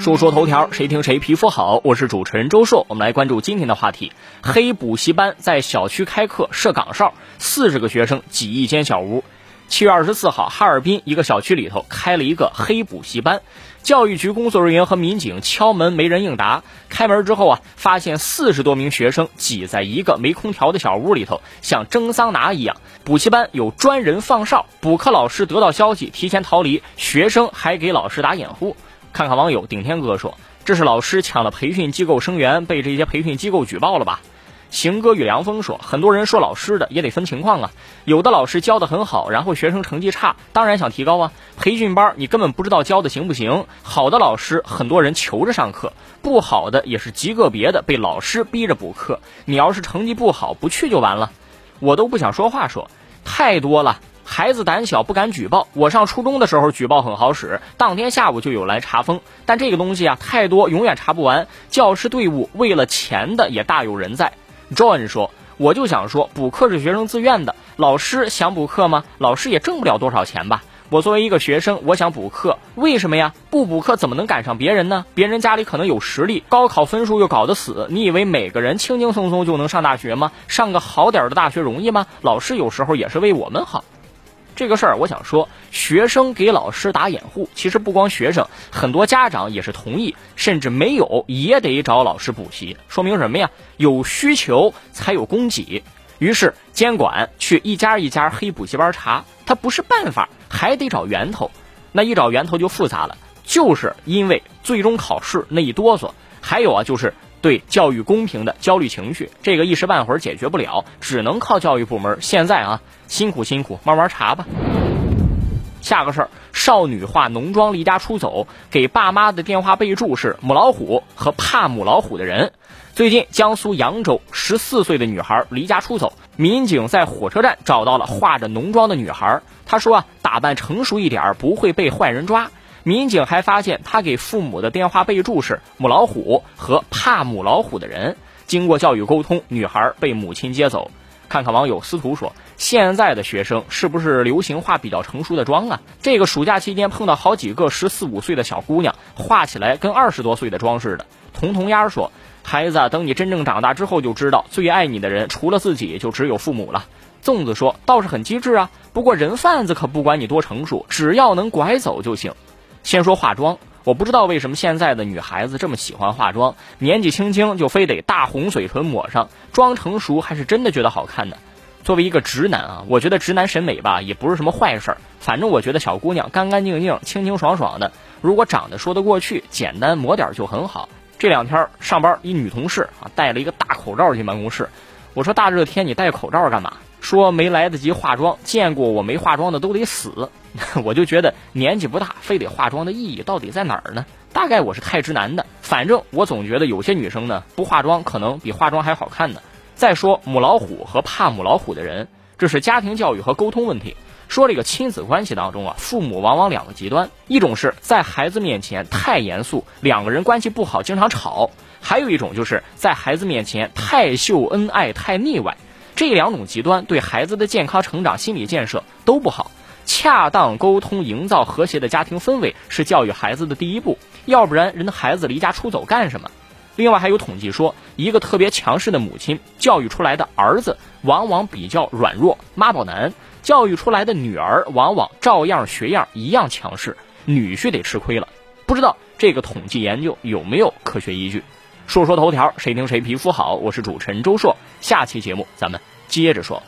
说说头条，谁听谁皮肤好。我是主持人周硕，我们来关注今天的话题：黑补习班在小区开课设岗哨，四十个学生挤一间小屋。七月二十四号，哈尔滨一个小区里头开了一个黑补习班，教育局工作人员和民警敲门，没人应答。开门之后啊，发现四十多名学生挤在一个没空调的小屋里头，像蒸桑拿一样。补习班有专人放哨，补课老师得到消息提前逃离，学生还给老师打掩护。看看网友顶天哥说：“这是老师抢了培训机构生源，被这些培训机构举报了吧？”行哥与凉风说：“很多人说老师的也得分情况啊，有的老师教的很好，然后学生成绩差，当然想提高啊。培训班你根本不知道教的行不行。好的老师很多人求着上课，不好的也是极个别的被老师逼着补课。你要是成绩不好，不去就完了。我都不想说话，说太多了。孩子胆小不敢举报。我上初中的时候举报很好使，当天下午就有来查封。但这个东西啊太多，永远查不完。教师队伍为了钱的也大有人在。” John 说：“我就想说，补课是学生自愿的，老师想补课吗？老师也挣不了多少钱吧。我作为一个学生，我想补课，为什么呀？不补课怎么能赶上别人呢？别人家里可能有实力，高考分数又搞得死，你以为每个人轻轻松松就能上大学吗？上个好点的大学容易吗？老师有时候也是为我们好。”这个事儿，我想说，学生给老师打掩护，其实不光学生，很多家长也是同意，甚至没有也得找老师补习，说明什么呀？有需求才有供给。于是监管去一家一家黑补习班查，它不是办法，还得找源头。那一找源头就复杂了，就是因为最终考试那一哆嗦，还有啊，就是对教育公平的焦虑情绪，这个一时半会儿解决不了，只能靠教育部门。现在啊。辛苦辛苦，慢慢查吧。下个事儿，少女化浓妆离家出走，给爸妈的电话备注是母老虎和怕母老虎的人。最近，江苏扬州十四岁的女孩离家出走，民警在火车站找到了化着浓妆的女孩。她说啊，打扮成熟一点不会被坏人抓。民警还发现他给父母的电话备注是母老虎和怕母老虎的人。经过教育沟通，女孩被母亲接走。看看网友司徒说，现在的学生是不是流行化比较成熟的妆啊？这个暑假期间碰到好几个十四五岁的小姑娘，画起来跟二十多岁的妆似的。彤彤丫说，孩子，等你真正长大之后就知道，最爱你的人除了自己就只有父母了。粽子说，倒是很机智啊，不过人贩子可不管你多成熟，只要能拐走就行。先说化妆。我不知道为什么现在的女孩子这么喜欢化妆，年纪轻轻就非得大红嘴唇抹上，妆成熟还是真的觉得好看呢。作为一个直男啊，我觉得直男审美吧也不是什么坏事儿。反正我觉得小姑娘干干净净、清清爽爽的，如果长得说得过去，简单抹点就很好。这两天上班一女同事啊戴了一个大口罩进办公室，我说大热天你戴口罩干嘛？说没来得及化妆，见过我没化妆的都得死。我就觉得年纪不大，非得化妆的意义到底在哪儿呢？大概我是太直男的。反正我总觉得有些女生呢，不化妆可能比化妆还好看呢。再说母老虎和怕母老虎的人，这是家庭教育和沟通问题。说这个亲子关系当中啊，父母往往两个极端，一种是在孩子面前太严肃，两个人关系不好，经常吵；还有一种就是在孩子面前太秀恩爱，太腻歪。这两种极端对孩子的健康成长、心理建设都不好。恰当沟通，营造和谐的家庭氛围是教育孩子的第一步。要不然，人的孩子离家出走干什么？另外还有统计说，一个特别强势的母亲教育出来的儿子往往比较软弱，妈宝男；教育出来的女儿往往照样学样，一样强势，女婿得吃亏了。不知道这个统计研究有没有科学依据？说说头条，谁听谁皮肤好？我是主持人周硕，下期节目咱们接着说。